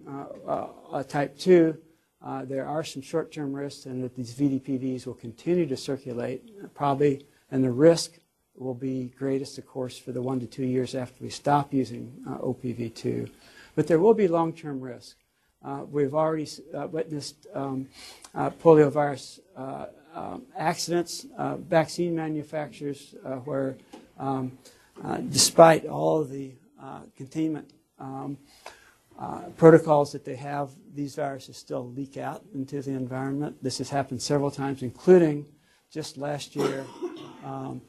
[SPEAKER 2] uh, uh, type 2. Uh, there are some short-term risks, and that these VDPVs will continue to circulate, probably, and the risk will be greatest, of course, for the one to two years after we stop using uh, OPV2. But there will be long-term risk. Uh, we've already uh, witnessed um, poliovirus um, accidents, vaccine manufacturers where, um, uh, despite all of the uh, containment um, uh, protocols that they have, these viruses still leak out into the environment. This has happened several times, including just last year um,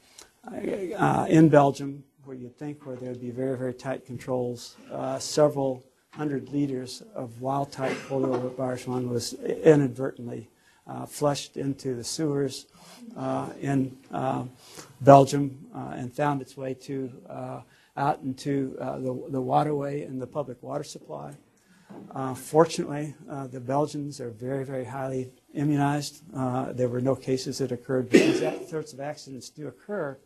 [SPEAKER 2] uh, in Belgium, where you'd think where there would be very, very tight controls. Uh, several hundred liters of wild-type poliovirus one was inadvertently uh, flushed into the sewers uh, in uh, Belgium uh, and found its way to out into the, the waterway and the public water supply. Fortunately, the Belgians are very, very highly immunized. There were no cases that occurred, but these sorts of accidents do occur,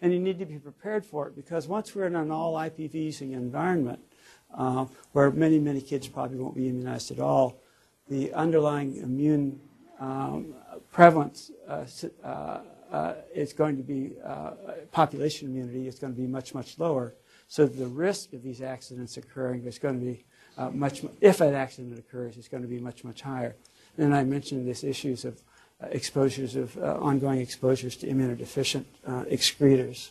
[SPEAKER 2] and you need to be prepared for it because once we're in an all IPV environment, uh, where many, many kids probably won't be immunized at all, the underlying immune um, prevalence uh, uh, uh, is going to be, population immunity is going to be much, much lower. So the risk of these accidents occurring is going to be much, if an accident occurs, it's going to be much, much higher. And I mentioned these issues of exposures of uh, ongoing exposures to immunodeficient uh, excretors.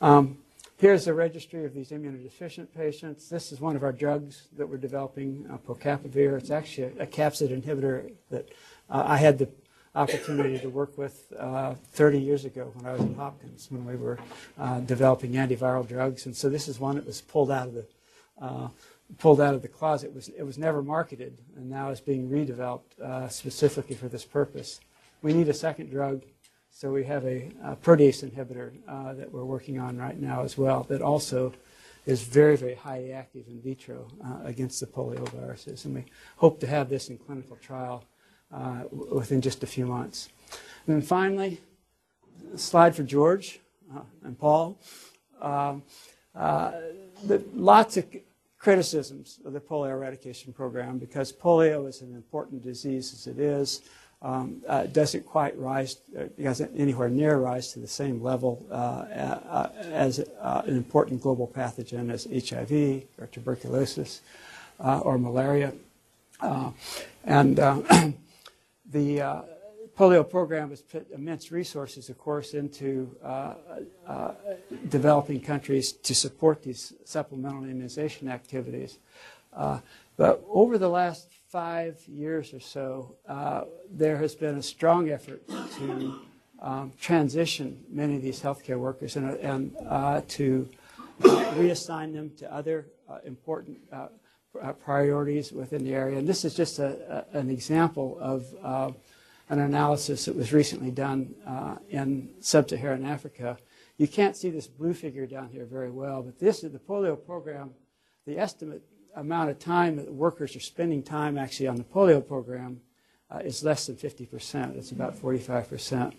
[SPEAKER 2] Um, here's the registry of these immunodeficient patients. This is one of our drugs that we're developing, uh, pocapavir. It's actually a, a capsid inhibitor that uh, I had the opportunity to work with uh, 30 years ago when I was at Hopkins when we were uh, developing antiviral drugs. And so this is one that was pulled out of the uh, pulled out of the closet. It was, it was never marketed, and now is being redeveloped uh, specifically for this purpose. We need a second drug, so we have a, a protease inhibitor uh, that we're working on right now as well that also is very, very highly active in vitro uh, against the polioviruses. And we hope to have this in clinical trial uh, within just a few months. And then finally, slide for George uh, and Paul. Um, uh, the, lots of criticisms of the polio eradication program because polio is an important disease as it is. Um, uh, doesn't quite rise, uh, doesn't anywhere near rise to the same level uh, uh, as uh, an important global pathogen as HIV or tuberculosis or malaria. And [clears throat] the polio program has put immense resources, of course, into developing countries to support these supplemental immunization activities. But over the last five years or so, uh, there has been a strong effort to um, transition many of these healthcare workers and, and uh, to reassign them to other uh, important uh, uh, priorities within the area. And this is just a, a, an example of uh, an analysis that was recently done uh, in sub-Saharan Africa. You can't see this blue figure down here very well, but this is the polio program. The estimate amount of time that workers are spending time actually on the polio program uh, is less than 50%. It's about 45%.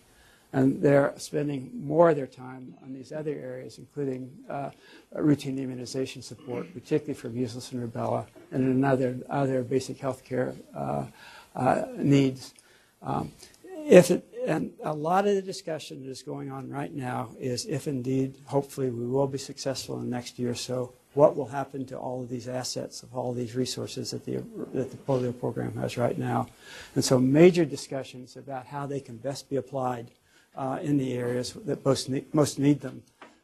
[SPEAKER 2] And they're spending more of their time on these other areas, including uh, routine immunization support, particularly for measles and rubella, and in other, other basic health care uh, uh, needs. Um, if it, and a lot of the discussion that is going on right now is if indeed, hopefully, we will be successful in the next year or so, what will happen to all of these assets, of all of these resources that the, that the polio program has right now. And so major discussions about how they can best be applied uh, in the areas that most need, most need them.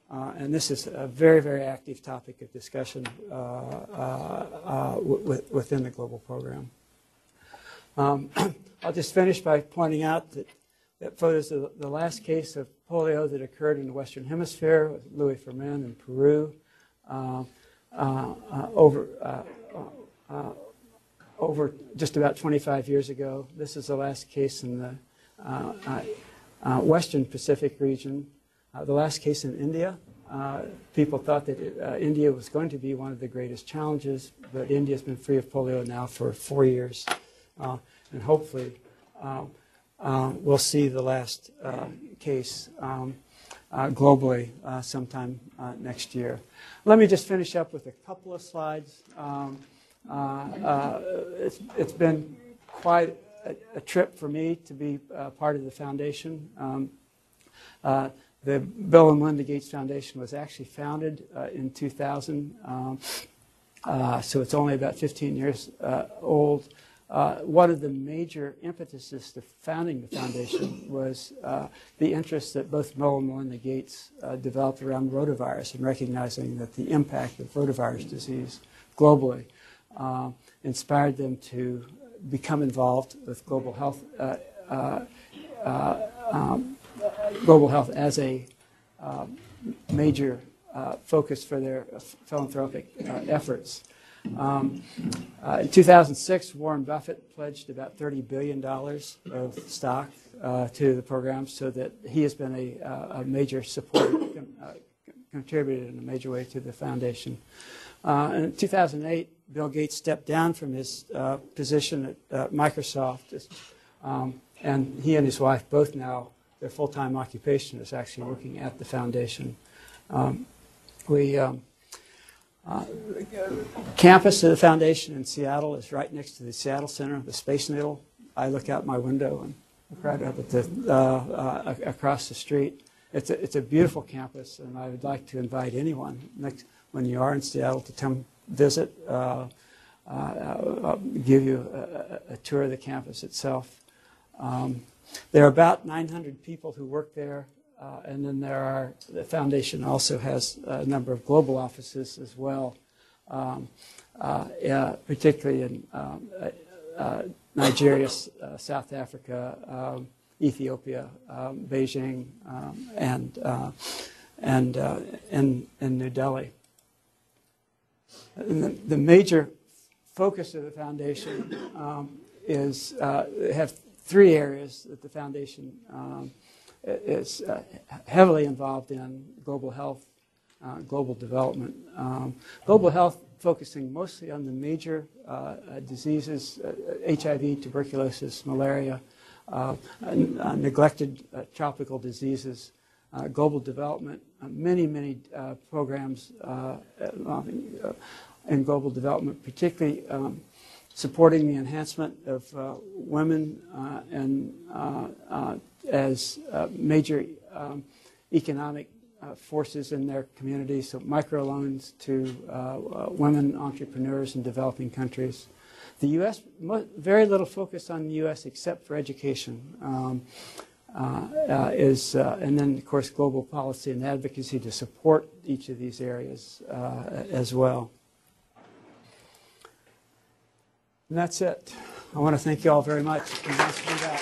[SPEAKER 2] Uh, and this is a very, very active topic of discussion uh, uh, uh, within the global program. Um, [clears throat] I'll just finish by pointing out that, that photos of the last case of polio that occurred in the Western Hemisphere, with Louis Fermin in Peru, uh, over, uh, uh, over just about 25 years ago. This is the last case in the uh, uh, uh, Western Pacific region. Uh, the last case in India, uh, people thought that uh, India was going to be one of the greatest challenges, but India's been free of polio now for four years, uh, and hopefully uh, we'll see the last uh, case um, uh, globally uh, sometime uh, next year. Let me just finish up with a couple of slides. Um, uh, uh, it's, it's been quite a, a trip for me to be part of the foundation. Um, the Bill and Melinda Gates Foundation was actually founded in 2000, um, so it's only about 15 years old. Uh, one of the major impetuses to founding the foundation was uh, the interest that both Bill and the Gates uh, developed around rotavirus and recognizing that the impact of rotavirus disease globally uh, inspired them to become involved with global health, uh, uh, um, global health as a major focus for their philanthropic efforts. Um, uh, in 2006, Warren Buffett pledged about $30 billion of stock uh, to the program, so that he has been a, uh, a major supporter, uh, contributed in a major way to the foundation. Uh, in 2008, Bill Gates stepped down from his position at Microsoft, um, and he and his wife both now, their full-time occupation is actually working at the foundation. Um, we um, uh, campus of the foundation in Seattle is right next to the Seattle Center, the Space Needle. I look out my window and look right up at the uh, uh, across the street. It's a, it's a beautiful campus, and I would like to invite anyone next when you are in Seattle to come visit, uh, uh, uh, give you a, a, tour of the campus itself. Um, there are about 900 people who work there. Uh, and then there are, the foundation also has a number of global offices as well, um, uh, yeah, particularly in um, uh, uh Nigeria, uh, South Africa, um, Ethiopia, um, Beijing, um, and, uh, and, in, in New Delhi. The, the, major focus of the foundation um, is have three areas that the foundation is uh, heavily involved in global health, uh, global development. Um, global health focusing mostly on the major uh, uh diseases, HIV, uh, tuberculosis, malaria, neglected tropical diseases, global development, many, many programs in global development, particularly um, supporting the enhancement of women and as uh, major um, economic uh, forces in their communities, so microloans to uh, uh women entrepreneurs in developing countries. The U.S., very little focus on the U.S. except for education. Um, uh, uh, is, and then, of course, global policy and advocacy to support each of these areas as well. And that's it. I want to thank you all very much. nice to be back.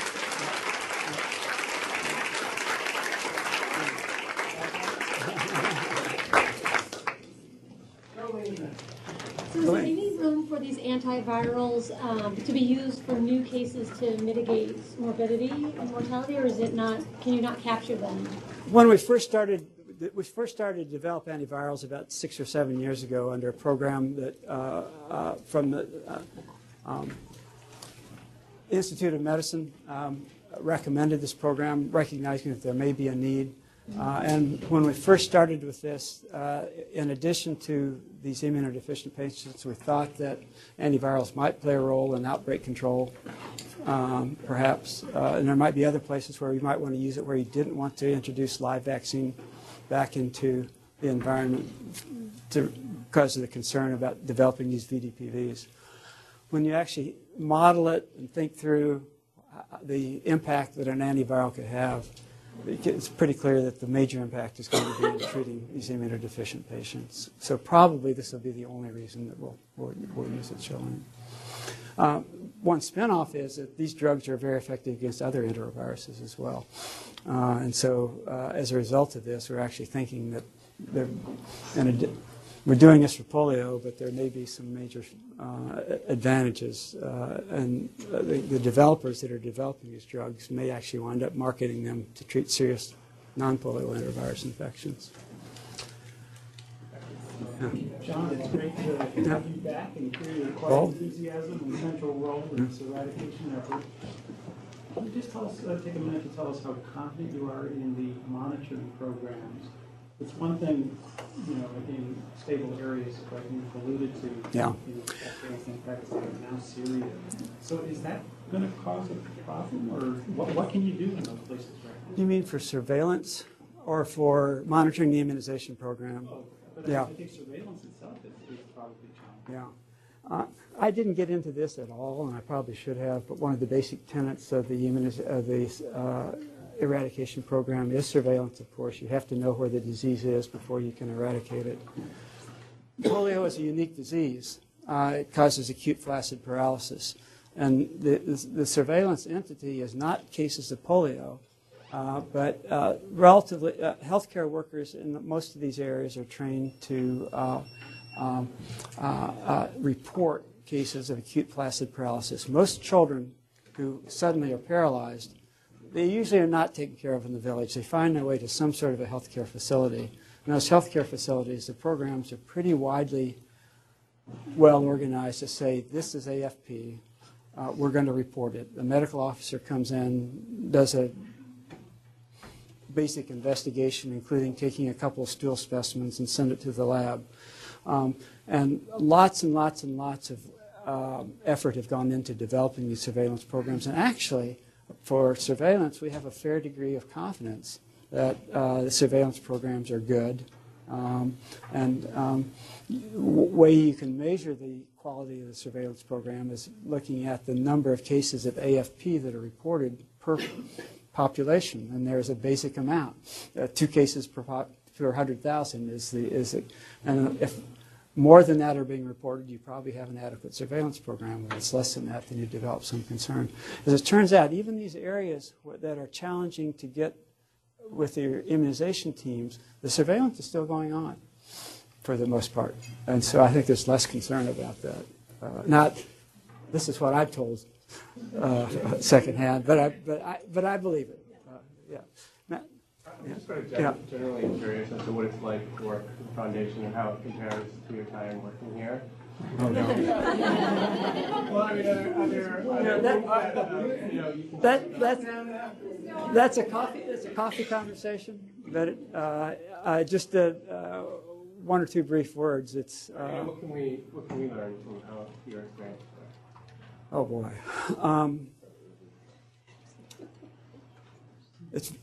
[SPEAKER 3] So is there any room for these antivirals um, to be used for new cases to mitigate morbidity and mortality, or is it not? Can you not capture them?
[SPEAKER 2] When we first started, we first started to develop antivirals about six or seven years ago under a program that uh, uh, from the uh, um, Institute of Medicine um, recommended this program, recognizing that there may be a need. Uh, and when we first started with this, uh, in addition to these immunodeficient patients, we thought that antivirals might play a role in outbreak control, um, perhaps. Uh, and there might be other places where we might want to use it where you didn't want to introduce live vaccine back into the environment to, because of the concern about developing these VDPVs. When you actually model it and think through uh, the impact that an antiviral could have, it's pretty clear that the major impact is going to be in treating these immunodeficient patients. So probably this will be the only reason that we'll, we'll, we'll use it showing. Uh, one spinoff is that these drugs are very effective against other enteroviruses as well. Uh, and so uh, as a result of this, we're actually thinking that they're, and we're doing this for polio, but there may be some major uh, advantages. Uh, and the, the, developers that are developing these drugs may actually wind up marketing them to treat serious non-polio enterovirus infections.
[SPEAKER 4] John, it's great to have you back and hear your quiet
[SPEAKER 2] Well-
[SPEAKER 4] enthusiasm and central role in this eradication effort. Can you just tell us, uh, take a minute to tell us how confident you are in the monitoring programs? It's one thing, you know, in stable areas, like you've alluded to.
[SPEAKER 2] Yeah.
[SPEAKER 4] You know, Afghanistan, Pakistan, now Syria. So is that gonna cause a problem, or what, what can you do in those places right now?
[SPEAKER 2] You mean for surveillance or for monitoring the immunization program?
[SPEAKER 4] But I-
[SPEAKER 2] Yeah.
[SPEAKER 4] I think surveillance itself is, is probably challenging.
[SPEAKER 2] Yeah. Uh, I didn't get into this at all, and I probably should have, but one of the basic tenets of the, immuniz- of the uh, eradication program is surveillance, of course. You have to know where the disease is before you can eradicate it. Polio is a unique disease. Uh, it causes acute flaccid paralysis. And the, the, the surveillance entity is not cases of polio, uh, but uh, relatively, uh, healthcare workers in most of these areas are trained to uh, um, uh, report cases of acute flaccid paralysis. Most children who suddenly are paralyzed, they usually are not taken care of in the village. They find their way to some sort of a healthcare facility. And those healthcare facilities, the programs are pretty widely well organized to say this is AFP. Uh, we're going to report it. The medical officer comes in, does a basic investigation, including taking a couple of stool specimens and send it to the lab. Um, and lots and lots and lots of um, effort have gone into developing these surveillance programs. And actually, for surveillance, we have a fair degree of confidence that uh, the surveillance programs are good. Um, and um, way you can measure the quality of the surveillance program is looking at the number of cases of AFP that are reported per population, and there's a basic amount. Uh, two cases per, per 100,000 is the is it, and if more than that are being reported, you probably have an adequate surveillance program. If it's less than that, then you develop some concern. As it turns out, even these areas that are challenging to get with your immunization teams, the surveillance is still going on for the most part. And so I think there's less concern about that. Uh, not, this is what I've told uh, secondhand, but I, but I, but I believe it. Uh, yeah.
[SPEAKER 5] I'm just sort of
[SPEAKER 2] Yeah.
[SPEAKER 5] generally curious as to what it's like to work at the foundation and how it compares to your time working here.
[SPEAKER 2] Oh, no.
[SPEAKER 5] Well, I mean, are there, are there, are there
[SPEAKER 2] that-
[SPEAKER 5] that, uh, you know,
[SPEAKER 2] That, that's, that's a coffee, it's a coffee conversation, but it, uh, I just uh, uh, one or two brief words. It's, uh,
[SPEAKER 5] know, what can we, what can we learn from how your experience
[SPEAKER 2] oh boy. Um, it's,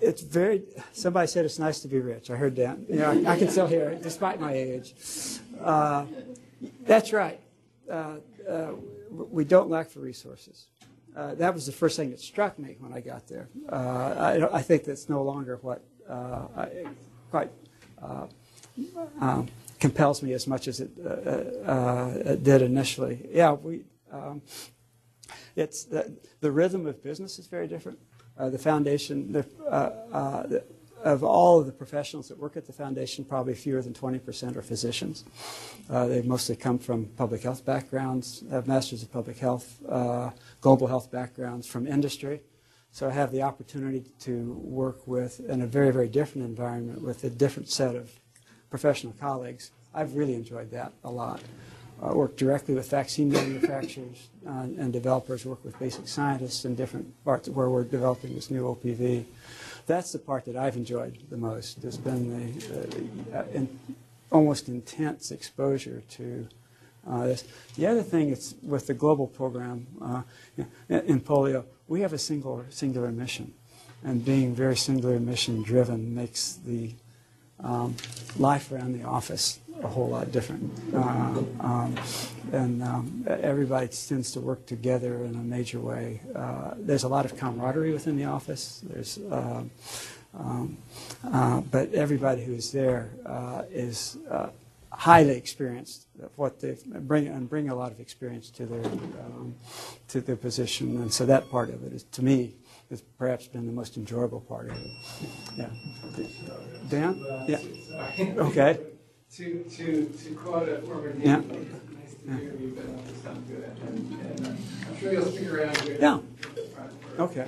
[SPEAKER 2] it's very, somebody said it's nice to be rich. I heard that. Yeah, I, I can still hear it, despite my age. Uh, that's right. Uh, uh, we don't lack for resources. Uh, that was the first thing that struck me when I got there. Uh, I, I think that's no longer what uh, I, quite um, compels me as much as it, it did initially. Yeah, we. Um, it's the, the rhythm of business is very different. Uh, the foundation, the, uh, uh, the, of all of the professionals that work at the foundation, probably fewer than 20% are physicians. Uh, they mostly come from public health backgrounds, have masters of public health, uh, global health backgrounds from industry. So I have the opportunity to work with, in a very, very different environment, with a different set of professional colleagues. I've really enjoyed that a lot. I work directly with vaccine manufacturers uh, and developers, work with basic scientists in different parts where we're developing this new OPV. That's the part that I've enjoyed the most. There's been the uh, in, almost intense exposure to uh, this. The other thing is with the global program uh, in, in polio, we have a single singular mission, and being very singular mission driven makes the um, life around the office a whole lot different. Uh, um, and um, everybody tends to work together in a major way. Uh, there's a lot of camaraderie within the office. There's, uh, um, uh, but everybody who is there uh, is uh, highly experienced what they bring and bring a lot of experience to their um, to their position. And so that part of it is, to me, has perhaps been the most enjoyable part of it. Yeah. Dan? Yeah. Okay.
[SPEAKER 1] To, to, to quote a former dean,
[SPEAKER 2] Yeah.
[SPEAKER 1] nice to hear you, but to good. And, and uh, I'm sure you'll stick around.
[SPEAKER 2] Yeah.
[SPEAKER 1] Okay.